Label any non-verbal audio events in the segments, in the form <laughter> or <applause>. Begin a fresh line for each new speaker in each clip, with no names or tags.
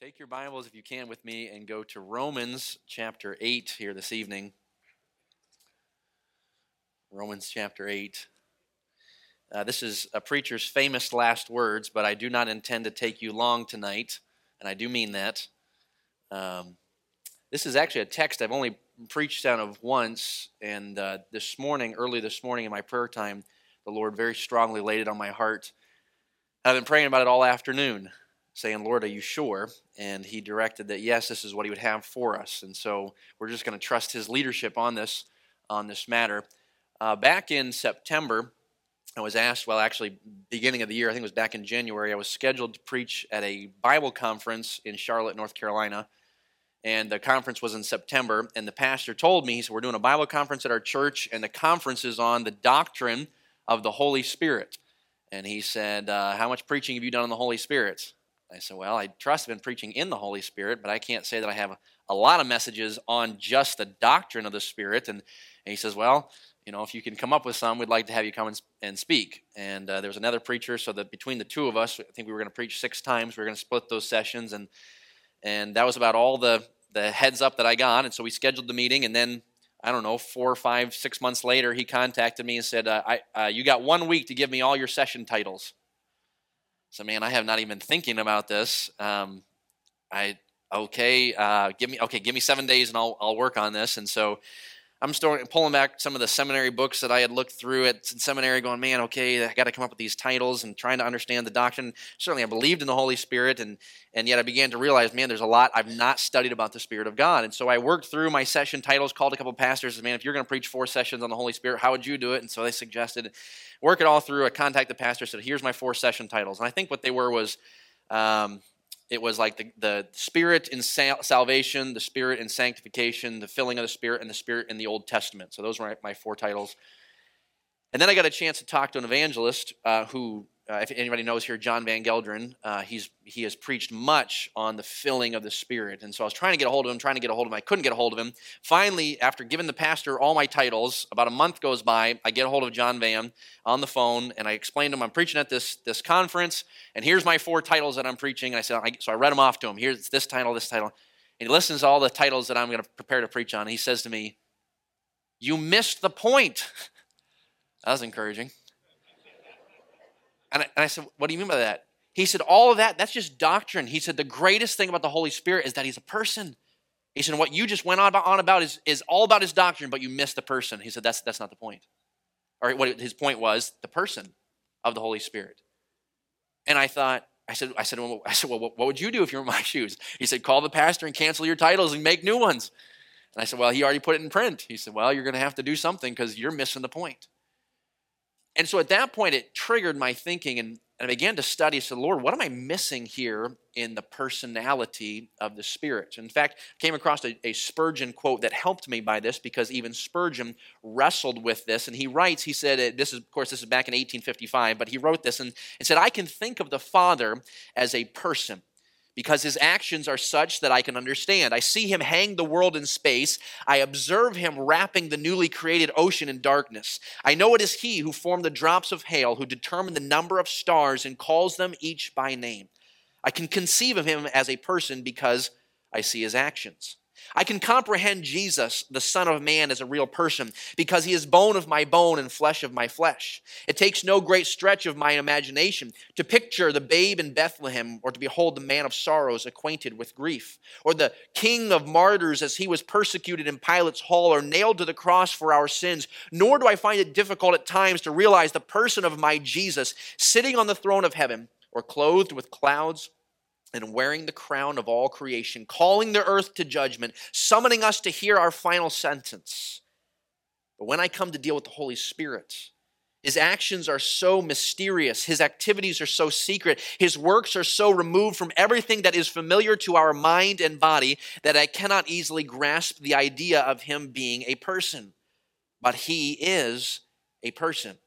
Take your Bibles, if you can, with me and go to Romans chapter 8 here this evening. Romans chapter 8. Uh, this is a preacher's famous last words, but I do not intend to take you long tonight, and I do mean that. Um, this is actually a text I've only preached out of once, and uh, this morning, early this morning in my prayer time, the Lord very strongly laid it on my heart. I've been praying about it all afternoon, saying, Lord, are you sure? And He directed that, yes, this is what He would have for us. And so we're just going to trust His leadership on this, on this matter. Uh, back in September, I was asked, well, actually, beginning of the year, I think it was back in January, I was scheduled to preach at a Bible conference in Charlotte, North Carolina. And the conference was in September. And the pastor told me, he said, We're doing a Bible conference at our church, and the conference is on the doctrine of the Holy Spirit. And he said, uh, How much preaching have you done on the Holy Spirit? I said, Well, I trust I've been preaching in the Holy Spirit, but I can't say that I have a lot of messages on just the doctrine of the Spirit. And, and he says, Well, you know, if you can come up with some, we'd like to have you come and, and speak. And uh, there was another preacher, so that between the two of us, I think we were going to preach six times. We were going to split those sessions, and and that was about all the the heads up that I got. And so we scheduled the meeting, and then I don't know, four, five, six months later, he contacted me and said, uh, "I uh, you got one week to give me all your session titles." So, man, I have not even thinking about this. Um, I okay, uh, give me okay, give me seven days, and I'll I'll work on this. And so I'm starting pulling back some of the seminary books that I had looked through at seminary, going, man, okay, I got to come up with these titles and trying to understand the doctrine. Certainly, I believed in the Holy Spirit, and and yet I began to realize, man, there's a lot I've not studied about the Spirit of God. And so I worked through my session titles, called a couple pastors, and man, if you're going to preach four sessions on the Holy Spirit, how would you do it? And so they suggested, work it all through. I contacted the pastor, said, here's my four session titles, and I think what they were was. Um, it was like the, the spirit in salvation, the spirit in sanctification, the filling of the spirit, and the spirit in the Old Testament. So those were my, four titles. And then I got a chance to talk to an evangelist uh, who uh, if anybody knows here, John Van Gelderen, uh, he's he has preached much on the filling of the Spirit, and so I was trying to get a hold of him, trying to get a hold of him. I couldn't get a hold of him. Finally, after giving the pastor all my titles, about a month goes by. I get a hold of John Van on the phone, and I explained to him I'm preaching at this this conference, and here's my four titles that I'm preaching. And I said, I, so I read them off to him. Here's this title, this title, and he listens to all the titles that I'm going to prepare to preach on. And he says to me, "You missed the point." <laughs> that was encouraging. And I, and I said, What do you mean by that? He said, All of that, that's just doctrine. He said, The greatest thing about the Holy Spirit is that he's a person. He said, What you just went on about, is, is all about his doctrine, but you missed the person. He said, That's, that's not the point. Or what his point was, the person of the Holy Spirit. And I thought, I said, I said, well, I said, well, what would you do if you were in my <laughs> shoes? He said, call the pastor and cancel your titles and make new ones. And I said, well, he already put it in print. He said, well, you're going to have to do something because you're missing the point. And so at that point, it triggered my thinking, and, and I began to study. I said, Lord, what am I missing here in the personality of the Spirit? In fact, I came across a, a Spurgeon quote that helped me by this because even Spurgeon wrestled with this. And he writes, he said, uh, this is, of course, this is back in 1855, but he wrote this and, and said, I can think of the Father as a person because his actions are such that I can understand. I see him hang the world in space. I observe him wrapping the newly created ocean in darkness. I know it is he who formed the drops of hail, who determined the number of stars and calls them each by name. I can conceive of him as a person because I see his actions. I can comprehend Jesus, the Son of Man, as a real person because he is bone of my bone and flesh of my flesh. It takes no great stretch of my imagination to picture the babe in Bethlehem or to behold the man of sorrows acquainted with grief, or the king of martyrs as he was persecuted in Pilate's hall or nailed to the cross for our sins. Nor do I find it difficult at times to realize the person of my Jesus sitting on the throne of heaven or clothed with clouds and wearing the crown of all creation, calling the earth to judgment, summoning us to hear our final sentence. But when I come to deal with the Holy Spirit, his actions are so mysterious. His activities are so secret. His works are so removed from everything that is familiar to our mind and body that I cannot easily grasp the idea of him being a person. But he is a person.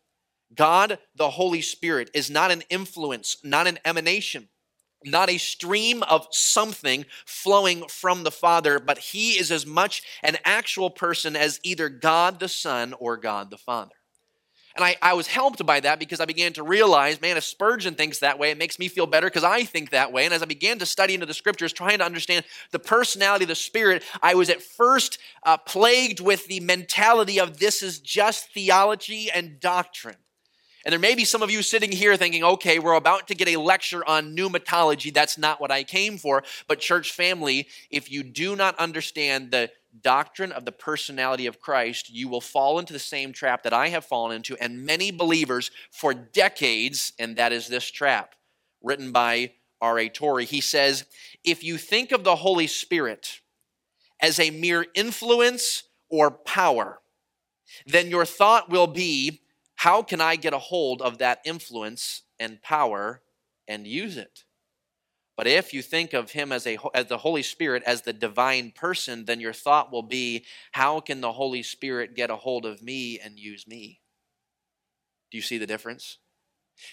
God, the Holy Spirit, is not an influence, not an emanation not a stream of something flowing from the Father, but he is as much an actual person as either God the Son or God the Father. And I, I was helped by that because I began to realize, man, if Spurgeon thinks that way, it makes me feel better because I think that way. And as I began to study into the scriptures, trying to understand the personality of the Spirit, I was at first uh, plagued with the mentality of this is just theology and doctrine. And there may be some of you sitting here thinking, okay, we're about to get a lecture on pneumatology. That's not what I came for. But, church family, if you do not understand the doctrine of the personality of Christ, you will fall into the same trap that I have fallen into, and many believers for decades, and that is this trap, written by R.A. Torrey. He says, If you think of the Holy Spirit as a mere influence or power, then your thought will be, How can I get a hold of that influence and power and use it? But if you think of him as, a, as the Holy Spirit as the divine person, then your thought will be, how can the Holy Spirit get a hold of me and use me? Do you see the difference?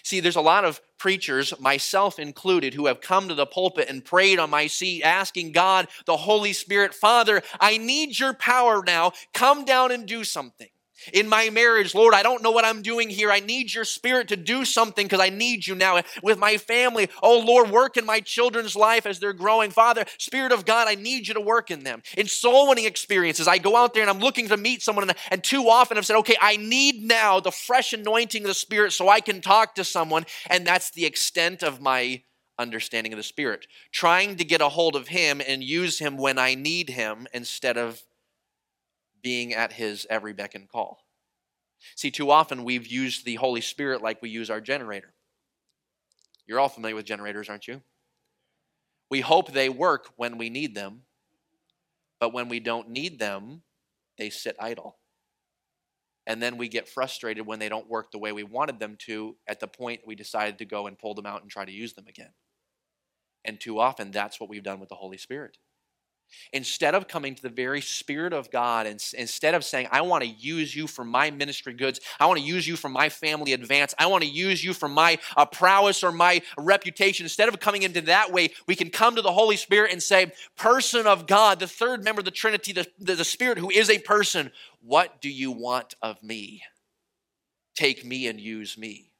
See, there's a lot of preachers, myself included, who have come to the pulpit and prayed on my seat, asking God, the Holy Spirit, Father, I need your power now. Come down and do something. In my marriage, Lord, I don't know what I'm doing here. I need your spirit to do something because I need you now. With my family, oh Lord, work in my children's life as they're growing. Father, Spirit of God, I need you to work in them. In so many experiences, I go out there and I'm looking to meet someone, and, and too often I've said, okay, I need now the fresh anointing of the Spirit so I can talk to someone. And that's the extent of my understanding of the Spirit. Trying to get a hold of Him and use Him when I need Him instead of being at his every beck and call. See, too often we've used the Holy Spirit like we use our generator. You're all familiar with generators, aren't you? We hope they work when we need them, but when we don't need them, they sit idle. And then we get frustrated when they don't work the way we wanted them to at the point we decided to go and pull them out and try to use them again. And too often, that's what we've done with the Holy Spirit. Instead of coming to the very Spirit of God, and instead of saying, I want to use you for my ministry goods, I want to use you for my family advance, I want to use you for my uh, prowess or my reputation, instead of coming into that way, we can come to the Holy Spirit and say, Person of God, the third member of the Trinity, the, the, the Spirit who is a person, what do you want of me? Take me and use me.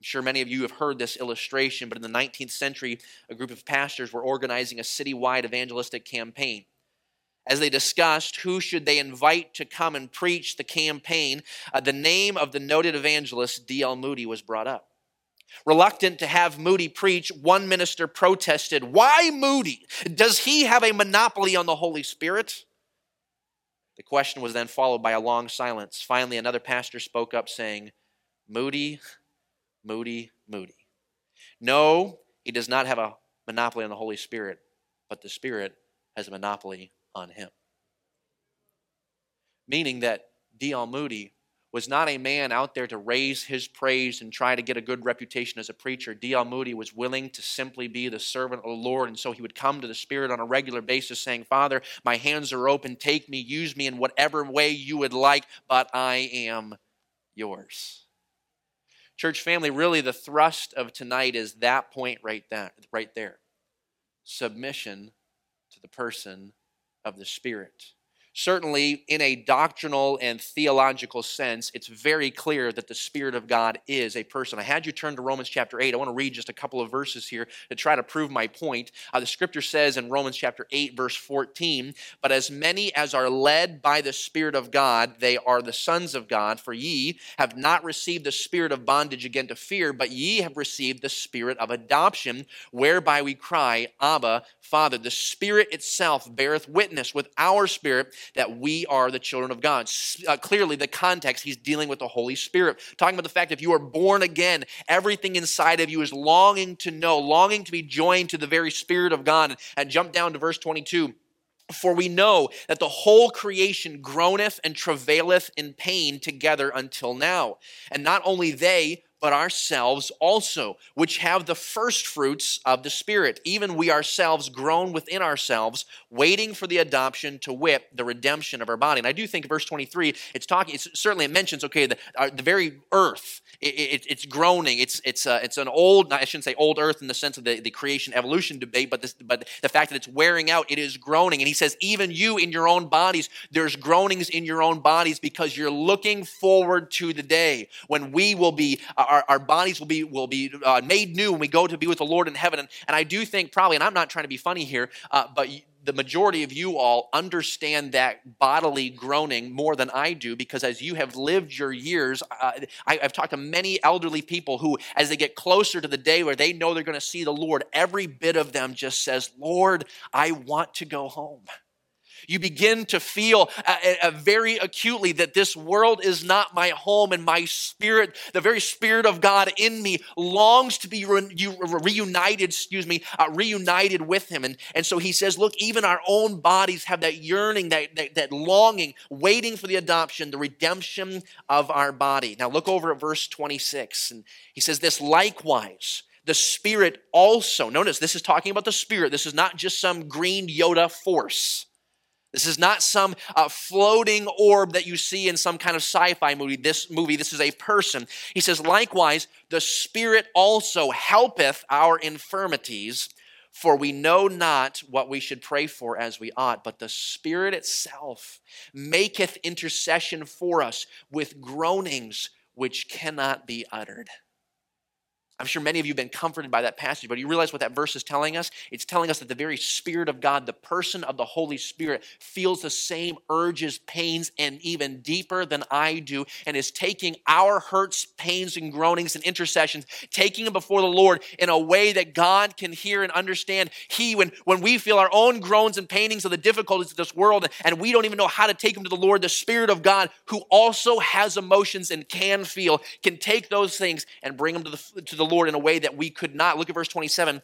I'm sure many of you have heard this illustration, but in the 19th century, a group of pastors were organizing a citywide evangelistic campaign. As they discussed who should they invite to come and preach the campaign, uh, the name of the noted evangelist D.L. Moody was brought up. Reluctant to have Moody preach, one minister protested, Why Moody? Does he have a monopoly on the Holy Spirit? The question was then followed by a long silence. Finally, another pastor spoke up, saying, Moody Moody, Moody. No, he does not have a monopoly on the Holy Spirit, but the Spirit has a monopoly on him. Meaning that D.L. Moody was not a man out there to raise his praise and try to get a good reputation as a preacher. D.L. Moody was willing to simply be the servant of the Lord, and so he would come to the Spirit on a regular basis saying, Father, my hands are open, take me, use me in whatever way you would like, but I am yours. Church family, really the thrust of tonight is that point right there, right there. Submission to the person of the Spirit. Certainly, in a doctrinal and theological sense, it's very clear that the Spirit of God is a person. I had you turn to Romans chapter 8. I want to read just a couple of verses here to try to prove my point. Uh, the scripture says in Romans chapter 8, verse 14, But as many as are led by the Spirit of God, they are the sons of God. For ye have not received the spirit of bondage again to fear, but ye have received the spirit of adoption, whereby we cry, Abba, Father. The Spirit itself beareth witness with our spirit that we are the children of God. Uh, clearly, the context, he's dealing with the Holy Spirit, talking about the fact if you are born again, everything inside of you is longing to know, longing to be joined to the very Spirit of God. And jump down to verse 22. For we know that the whole creation groaneth and travaileth in pain together until now. And not only they, but ourselves also, which have the first fruits of the Spirit, even we ourselves groan within ourselves, waiting for the adoption to wit the redemption of our body. And I do think verse 23, it's talking, it's, certainly it mentions, okay, the, uh, the very earth, it, it, it's groaning. It's, it's, uh, it's an old, I shouldn't say old earth in the sense of the, the creation evolution debate, but, this, but the fact that it's wearing out, it is groaning. And he says, even you in your own bodies, there's groanings in your own bodies because you're looking forward to the day when we will be, our, our bodies will be, will be uh, made new when we go to be with the Lord in heaven. And, and I do think probably, and I'm not trying to be funny here, uh, but the majority of you all understand that bodily groaning more than I do because as you have lived your years, uh, I, have talked to many elderly people who, as they get closer to the day where they know they're going to see the Lord, every bit of them just says, Lord, I want to go home. You begin to feel uh, uh, very acutely that this world is not my home, and my spirit, the very spirit of God in me, longs to be re- reunited. Excuse me, uh, reunited with Him. And and so He says, look, even our own bodies have that yearning, that, that that longing, waiting for the adoption, the redemption of our body. Now look over at verse twenty six, and He says this likewise the Spirit also. Notice this is talking about the Spirit. This is not just some green Yoda force. This is not some uh, floating orb that you see in some kind of sci-fi movie. This movie, this is a person. He says, likewise, the Spirit also helpeth our infirmities, for we know not what we should pray for as we ought, but the Spirit itself maketh intercession for us with groanings which cannot be uttered. I'm sure many of you have been comforted by that passage, but you realize what that verse is telling us? It's telling us that the very Spirit of God, the person of the Holy Spirit, feels the same urges, pains, and even deeper than I do, and is taking our hurts, pains, and groanings and intercessions, taking them before the Lord in a way that God can hear and understand. He, when, when we feel our own groans and paintings of the difficulties of this world, and we don't even know how to take them to the Lord, the Spirit of God, who also has emotions and can feel, can take those things and bring them to the, to the Lord in a way that we could not. Look at verse 27.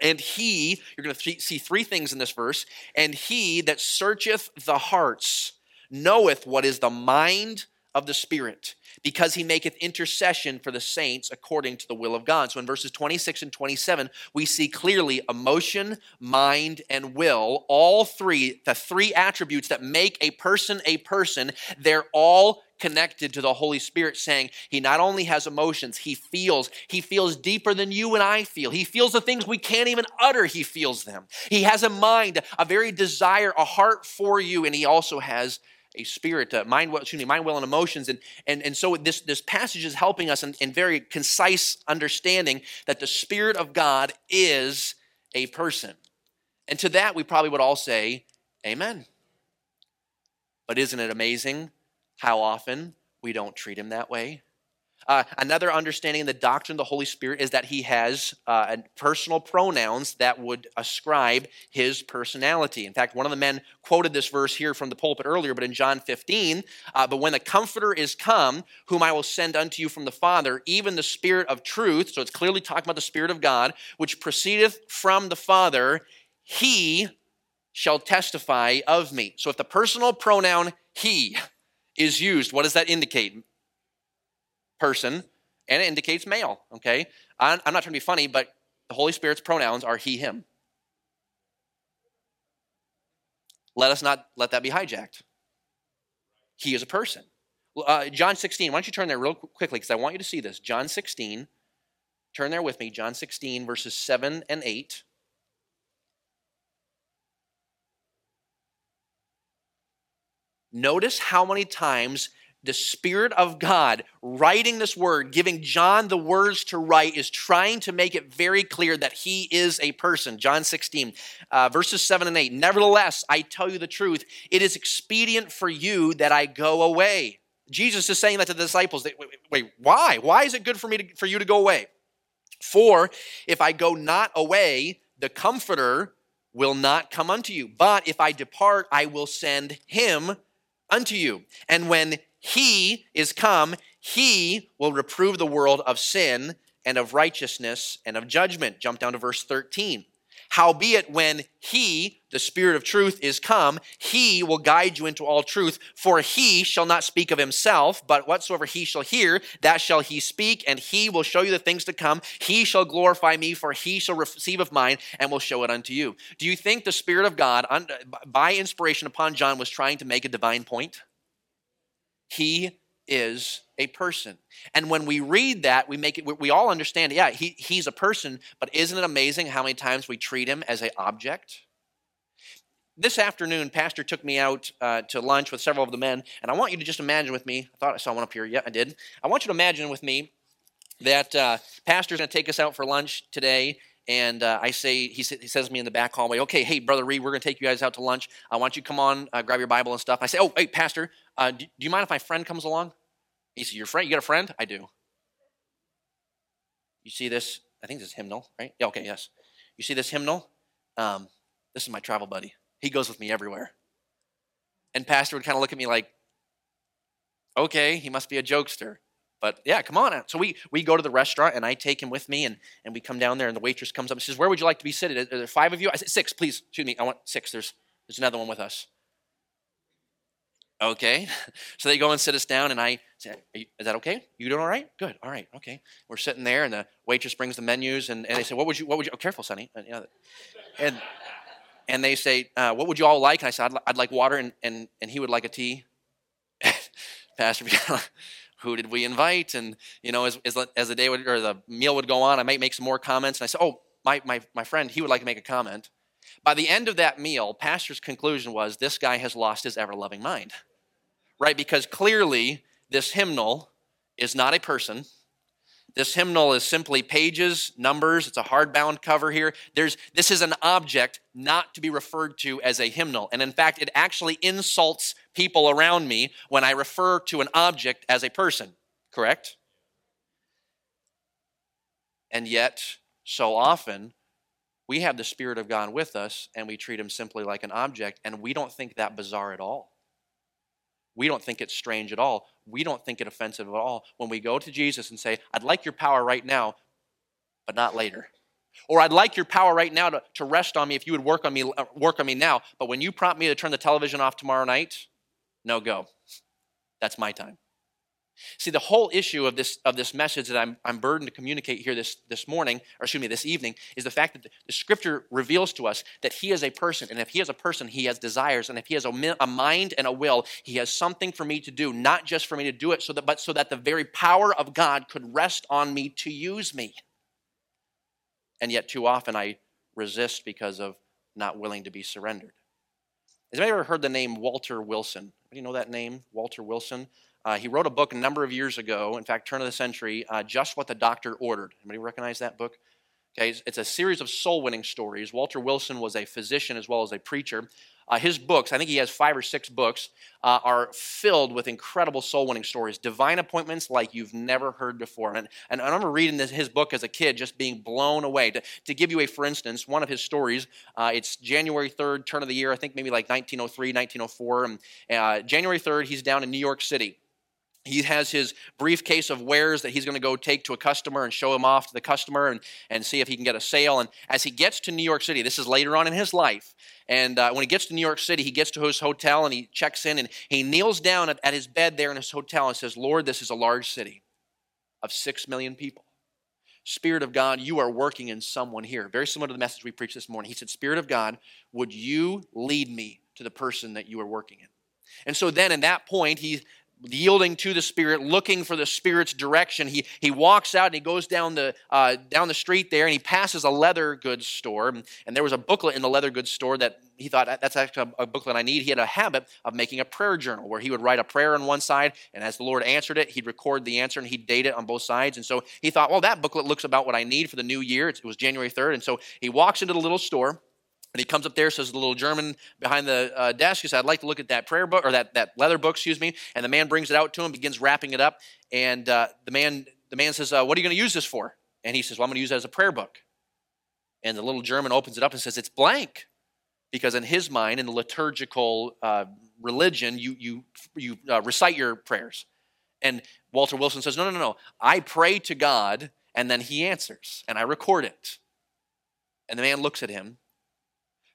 And he, you're going to see three things in this verse, and he that searcheth the hearts knoweth what is the mind of the Spirit, because he maketh intercession for the saints according to the will of God. So in verses 26 and 27, we see clearly emotion, mind, and will, all three, the three attributes that make a person a person, they're all connected to the Holy Spirit, saying he not only has emotions, he feels. He feels deeper than you and I feel. He feels the things we can't even utter, he feels them. He has a mind, a very desire, a heart for you, and he also has a spirit, uh, mind, well, excuse me, mind, will, and emotions. And, and, and so this, this passage is helping us in, in very concise understanding that the Spirit of God is a person. And to that, we probably would all say, Amen. But isn't it amazing how often we don't treat him that way? Uh, another understanding in the doctrine of the Holy Spirit is that he has uh, personal pronouns that would ascribe his personality. In fact, one of the men quoted this verse here from the pulpit earlier, but in John 15, uh, but when the Comforter is come, whom I will send unto you from the Father, even the Spirit of truth, so it's clearly talking about the Spirit of God, which proceedeth from the Father, he shall testify of me. So if the personal pronoun he is used, what does that indicate? Person, and it indicates male, okay? I'm, I'm not trying to be funny, but the Holy Spirit's pronouns are he, him. Let us not let that be hijacked. He is a person. Uh, John 16, why don't you turn there real quickly because I want you to see this. John 16, turn there with me. John 16, verses 7 and 8. Notice how many times the Spirit of God writing this word, giving John the words to write, is trying to make it very clear that he is a person. John 16, uh, verses 7 and 8. Nevertheless, I tell you the truth, it is expedient for you that I go away. Jesus is saying that to the disciples. Wait, wait, wait why? Why is it good for me to, for you to go away? For if I go not away, the Comforter will not come unto you. But if I depart, I will send him unto you. And when he is come, he will reprove the world of sin and of righteousness and of judgment. Jump down to verse 13. Howbeit, when he, the Spirit of truth, is come, he will guide you into all truth. For he shall not speak of himself, but whatsoever he shall hear, that shall he speak, and he will show you the things to come. He shall glorify me, for he shall receive of mine, and will show it unto you. Do you think the Spirit of God, by inspiration upon John, was trying to make a divine point? He is a person. And when we read that, we make it we all understand, yeah, he, he's a person, but isn't it amazing how many times we treat him as an object? This afternoon, Pastor took me out uh, to lunch with several of the men, and I want you to just imagine with me. I thought I saw one up here. Yeah, I did. I want you to imagine with me that uh, Pastor's going to take us out for lunch today, and uh, I say, he, he, says me in the back hallway, okay, hey, Brother Reed, we're going to take you guys out to lunch. I want you to come on, uh, grab your Bible and stuff. I say, oh, hey, Pastor, uh, do, do, you mind if my friend comes along? He said, your friend, you got a friend? I do. You see this? I think this is hymnal, right? Yeah, okay, yes. You see this hymnal? Um, this is my travel buddy. He goes with me everywhere. And Pastor would kind of look at me like, okay, he must be a jokester. But yeah, come on. So we, we go to the restaurant and I take him with me and, and we come down there and the waitress comes up and says, Where would you like to be seated? Are there five of you? I said, Six, please. Excuse me. I want six. There's, there's another one with us. Okay. <laughs> So they go and sit us down and I say, Is that okay? You doing all right? Good. All right. Okay. We're sitting there and the waitress brings the menus and, and they say, What would you, what would you, oh, careful, Sonny. And, you know, and, and they say, uh, What would you all like? And I said, I'd, I'd like water and, and, and he would like a tea. <laughs> Pastor who did we invite? And, you know, as, as, as, the day would, or the meal would go on, I might make some more comments. And I said, oh, my, my, my friend, he would like to make a comment. By the end of that meal, pastor's conclusion was this guy has lost his ever loving mind, right? Because clearly this hymnal is not a person. This hymnal is simply pages, numbers. It's a hardbound cover here. There's, this is an object not to be referred to as a hymnal. And in fact, it actually insults people around me when I refer to an object as a person, correct? And yet, so often, we have the Spirit of God with us and we treat him simply like an object, and we don't think that bizarre at all. We don't think it's strange at all. We don't think it offensive at all when we go to Jesus and say, I'd like your power right now, but not later. Or I'd like your power right now to, to rest on me if you would work on me, uh, work on me now. But when you prompt me to turn the television off tomorrow night, no go. That's my time. See, the whole issue of this, of this message that I'm, I'm burdened to communicate here this, this morning, or excuse me, this evening, is the fact that the, the scripture reveals to us that he is a person. And if he is a person, he has desires. And if he has a, a mind and a will, he has something for me to do, not just for me to do it, so that, but so that the very power of God could rest on me to use me. And yet, too often, I resist because of not willing to be surrendered. Has anybody ever heard the name Walter Wilson? Do you know that name, Walter Wilson? Uh, he wrote a book a number of years ago, in fact, turn of the century, uh, Just What the Doctor Ordered. Anybody recognize that book? Okay, it's, a series of soul winning stories. Walter Wilson was a physician as well as a preacher. Uh, his books, I think he has five or six books, uh, are filled with incredible soul winning stories, divine appointments like you've never heard before. And, and I remember reading this, his book as a kid, just being blown away. To, to give you a, for instance, one of his stories, uh, it's January 3rd, turn of the year, I think maybe like 1903, 1904. And, uh, January 3rd, he's down in New York City he has his briefcase of wares that he's going to go take to a customer and show him off to the customer and, and see if he can get a sale. And as he gets to New York City, this is later on in his life, and uh, when he gets to New York City, he gets to his hotel and he checks in and he kneels down at, at his bed there in his hotel and says, Lord, this is a large city of six million people. Spirit of God, you are working in someone here. Very similar to the message we preached this morning. He said, Spirit of God, would you lead me to the person that you are working in? And so then, in that point, he yielding to the Spirit, looking for the Spirit's direction. He, he walks out and he goes down the, uh, down the street there and he passes a leather goods store. And there was a booklet in the leather goods store that he thought, that's actually a booklet I need. He had a habit of making a prayer journal where he would write a prayer on one side, and as the Lord answered it, he'd record the answer and he'd date it on both sides. And so he thought, well, that booklet looks about what I need for the new year. It was January 3rd. And so he walks into the little store and he comes up there, says the little German behind the uh, desk, he said, I'd like to look at that prayer book, or that, that leather book, excuse me. And the man brings it out to him, begins wrapping it up. And uh, the, man, the man says, uh, What are you going to use this for? And he says, Well, I'm going to use it as a prayer book. And the little German opens it up and says, It's blank. Because in his mind, in the liturgical uh, religion, you, you, you uh, recite your prayers. And Walter Wilson says, No, no, no, no. I pray to God, and then he answers, and I record it. And the man looks at him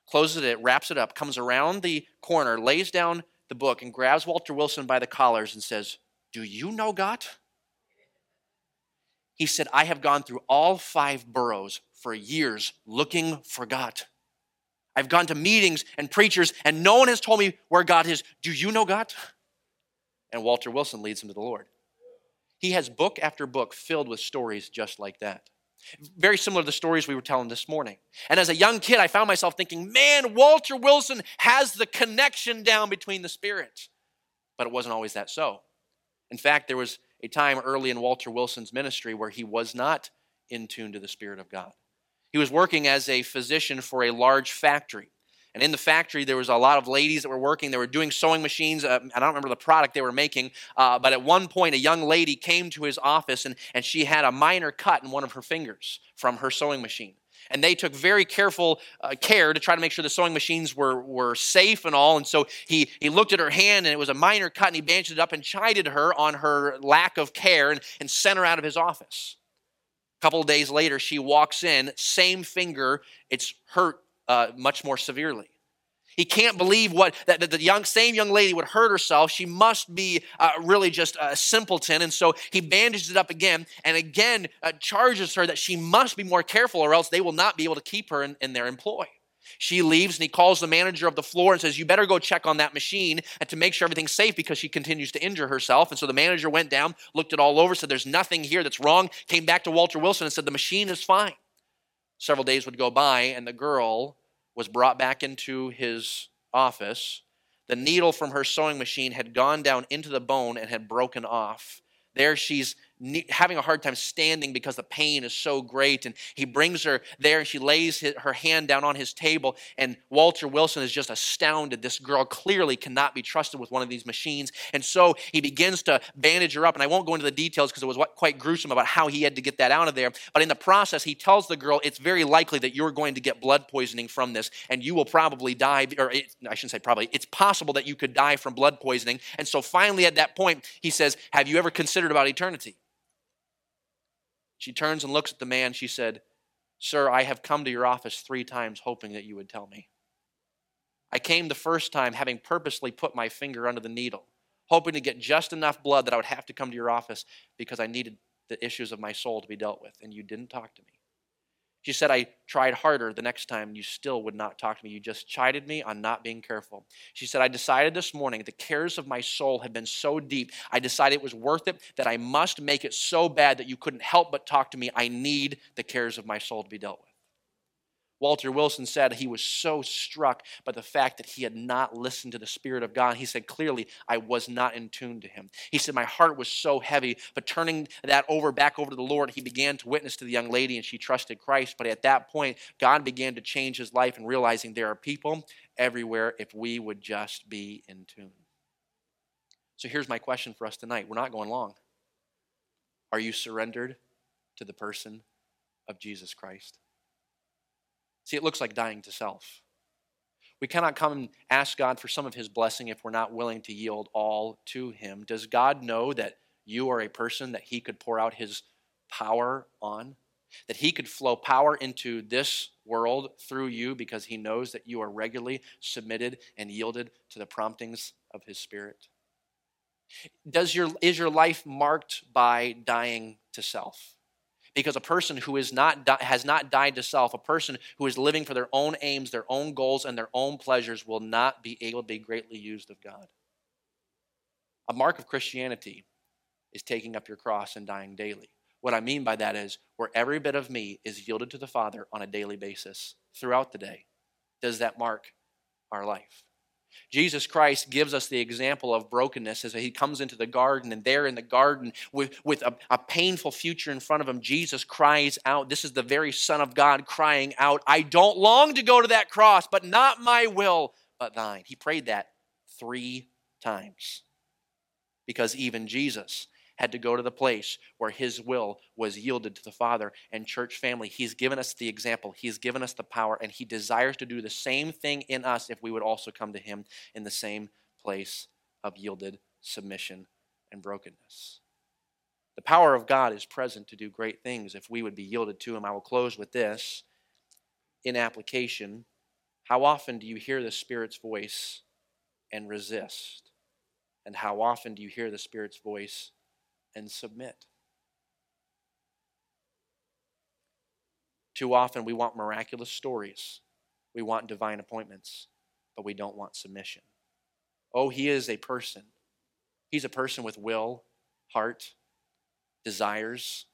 closes it, wraps it up, comes around the corner, lays down the book, and grabs Walter Wilson by the collars and says, Do you know God? He said, I have gone through all five boroughs for years looking for God. I've gone to meetings and preachers, and no one has told me where God is. Do you know God? And Walter Wilson leads him to the Lord. He has book after book filled with stories just like that. Very similar to the stories we were telling this morning. And as a young kid, I found myself thinking, man, Walter Wilson has the connection down between the spirits. But it wasn't always that so. In fact, there was a time early in Walter Wilson's ministry where he was not in tune to the Spirit of God. He was working as a physician for a large factory. And in the factory, there was a lot of ladies that were working. They were doing sewing machines. Uh, I don't remember the product they were making. Uh, but at one point, a young lady came to his office and, and she had a minor cut in one of her fingers from her sewing machine. And they took very careful uh, care to try to make sure the sewing machines were, were safe and all. And so he, he looked at her hand and it was a minor cut and he bandaged it up and chided her on her lack of care and, and sent her out of his office. A couple of days later, she walks in, same finger, it's hurt uh, much more severely. He can't believe what that, that, the young same young lady would hurt herself. She must be uh, really just a simpleton, and so he bandages it up again and again uh, charges her that she must be more careful, or else they will not be able to keep her in, in their employ. She leaves and he calls the manager of the floor and says, You better go check on that machine and to make sure everything's safe because she continues to injure herself. And so the manager went down, looked it all over, said, There's nothing here that's wrong, came back to Walter Wilson and said, The machine is fine. Several days would go by and the girl was brought back into his office. The needle from her sewing machine had gone down into the bone and had broken off. There she's having a hard time standing because the pain is so great. And he brings her there and she lays her hand down on his table. And Walter Wilson is just astounded. This girl clearly cannot be trusted with one of these machines. And so he begins to bandage her up. And I won't go into the details because it was quite gruesome about how he had to get that out of there. But in the process, he tells the girl, It's very likely that you're going to get blood poisoning from this and you will probably die. Or it, I shouldn't say probably, it's possible that you could die from blood poisoning. And so finally, at that point, he says, Have you ever considered about eternity? She turns and looks at the man. She said, Sir, I have come to your office three times hoping that you would tell me. I came the first time having purposely put my finger under the needle, hoping to get just enough blood that I would have to come to your office because I needed the issues of my soul to be dealt with, and you didn't talk to me. She said, I tried harder the next time, you still would not talk to me. You just chided me on not being careful. She said, I decided this morning the cares of my soul had been so deep, I decided it was worth it, that I must make it so bad that you couldn't help but talk to me. I need the cares of my soul to be dealt with. Walter Wilson said he was so struck by the fact that he had not listened to the Spirit of God. He said, Clearly, I was not in tune to him. He said, My heart was so heavy, but turning that over back over to the Lord, he began to witness to the young lady and she trusted Christ. But at that point, God began to change his life and realizing there are people everywhere if we would just be in tune. So here's my question for us tonight. We're not going long. Are you surrendered to the person of Jesus Christ? See, it looks like dying to self. We cannot come and ask God for some of His blessing if we're not willing to yield all to Him. Does God know that you are a person that He could pour out His power on? That He could flow power into this world through you because He knows that you are regularly submitted and yielded to the promptings of His Spirit? Does your, is your life marked by dying to self? Because a person who is not, has not died to self, a person who is living for their own aims, their own goals, and their own pleasures will not be able to be greatly used of God. A mark of Christianity is taking up your cross and dying daily. What I mean by that is where every bit of me is yielded to the Father on a daily basis throughout the day. Does that mark our life? Jesus Christ gives us the example of brokenness as he comes into the garden, and there in the garden, with, with a, a, painful future in front of him, Jesus cries out. This is the very Son of God crying out, I don't long to go to that cross, but not my will, but thine. He prayed that three times because even Jesus had to go to the place where his will was yielded to the Father. And, church family, he's given us the example, he's given us the power, and he desires to do the same thing in us if we would also come to him in the same place of yielded submission and brokenness. The power of God is present to do great things if we would be yielded to him. I will close with this in application. How often do you hear the Spirit's voice and resist? And how often do you hear the Spirit's voice and submit? Too often we want miraculous stories, we want divine appointments, but we don't want submission. Oh, he is a person. He's a person with will, heart, desires.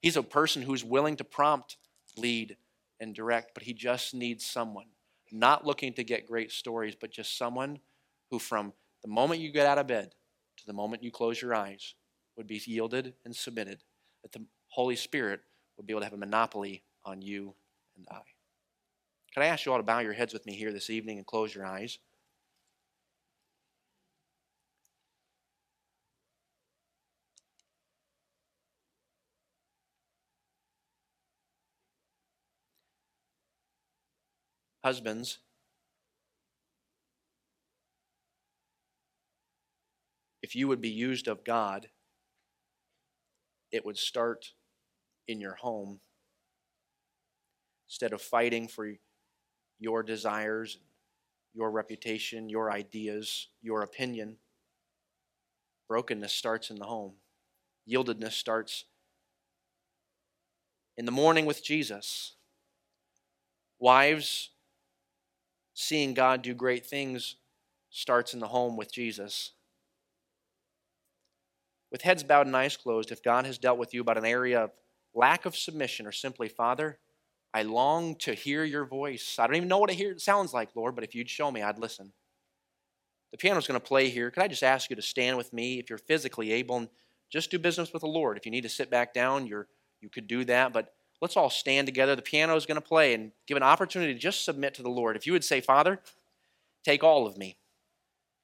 He's a person who's willing to prompt, lead, and direct, but he just needs someone, not looking to get great stories, but just someone who, from the moment you get out of bed to the moment you close your eyes, would be yielded and submitted, that the Holy Spirit would be able to have a monopoly on you and I. Can I ask you all to bow your heads with me here this evening and close your eyes? Husbands, if you would be used of God, it would start in your home. Instead of fighting for your desires, your reputation, your ideas, your opinion, brokenness starts in the home. Yieldedness starts in the morning with Jesus. Wives, seeing God do great things starts in the home with Jesus. With heads bowed and eyes closed, if God has dealt with you about an area of lack of submission or simply, Father, I long to hear your voice. I don't even know what it sounds like, Lord, but if you'd show me, I'd listen. The piano's going to play here. Could I just ask you to stand with me if you're physically able and just do business with the Lord? If you need to sit back down, you're, you could do that, but let's all stand together. The piano is going to play and give an opportunity to just submit to the Lord. If you would say, Father, take all of me,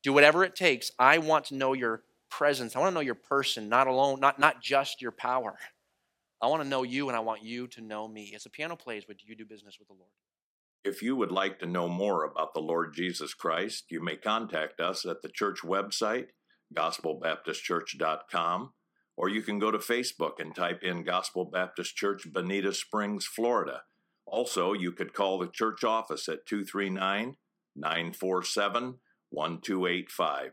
do whatever it takes. I want to know your presence. I want to know your person, not alone, not, not just your power. I want to know you and I want you to know me. As the piano plays, would you do business with the Lord?
If you would like to know more about the Lord Jesus Christ, you may contact us at the church website, gospelbaptistchurch.com or you can go to Facebook and type in Gospel Baptist Church, Bonita Springs, Florida. Also, you could call the church office at 239 947 1285.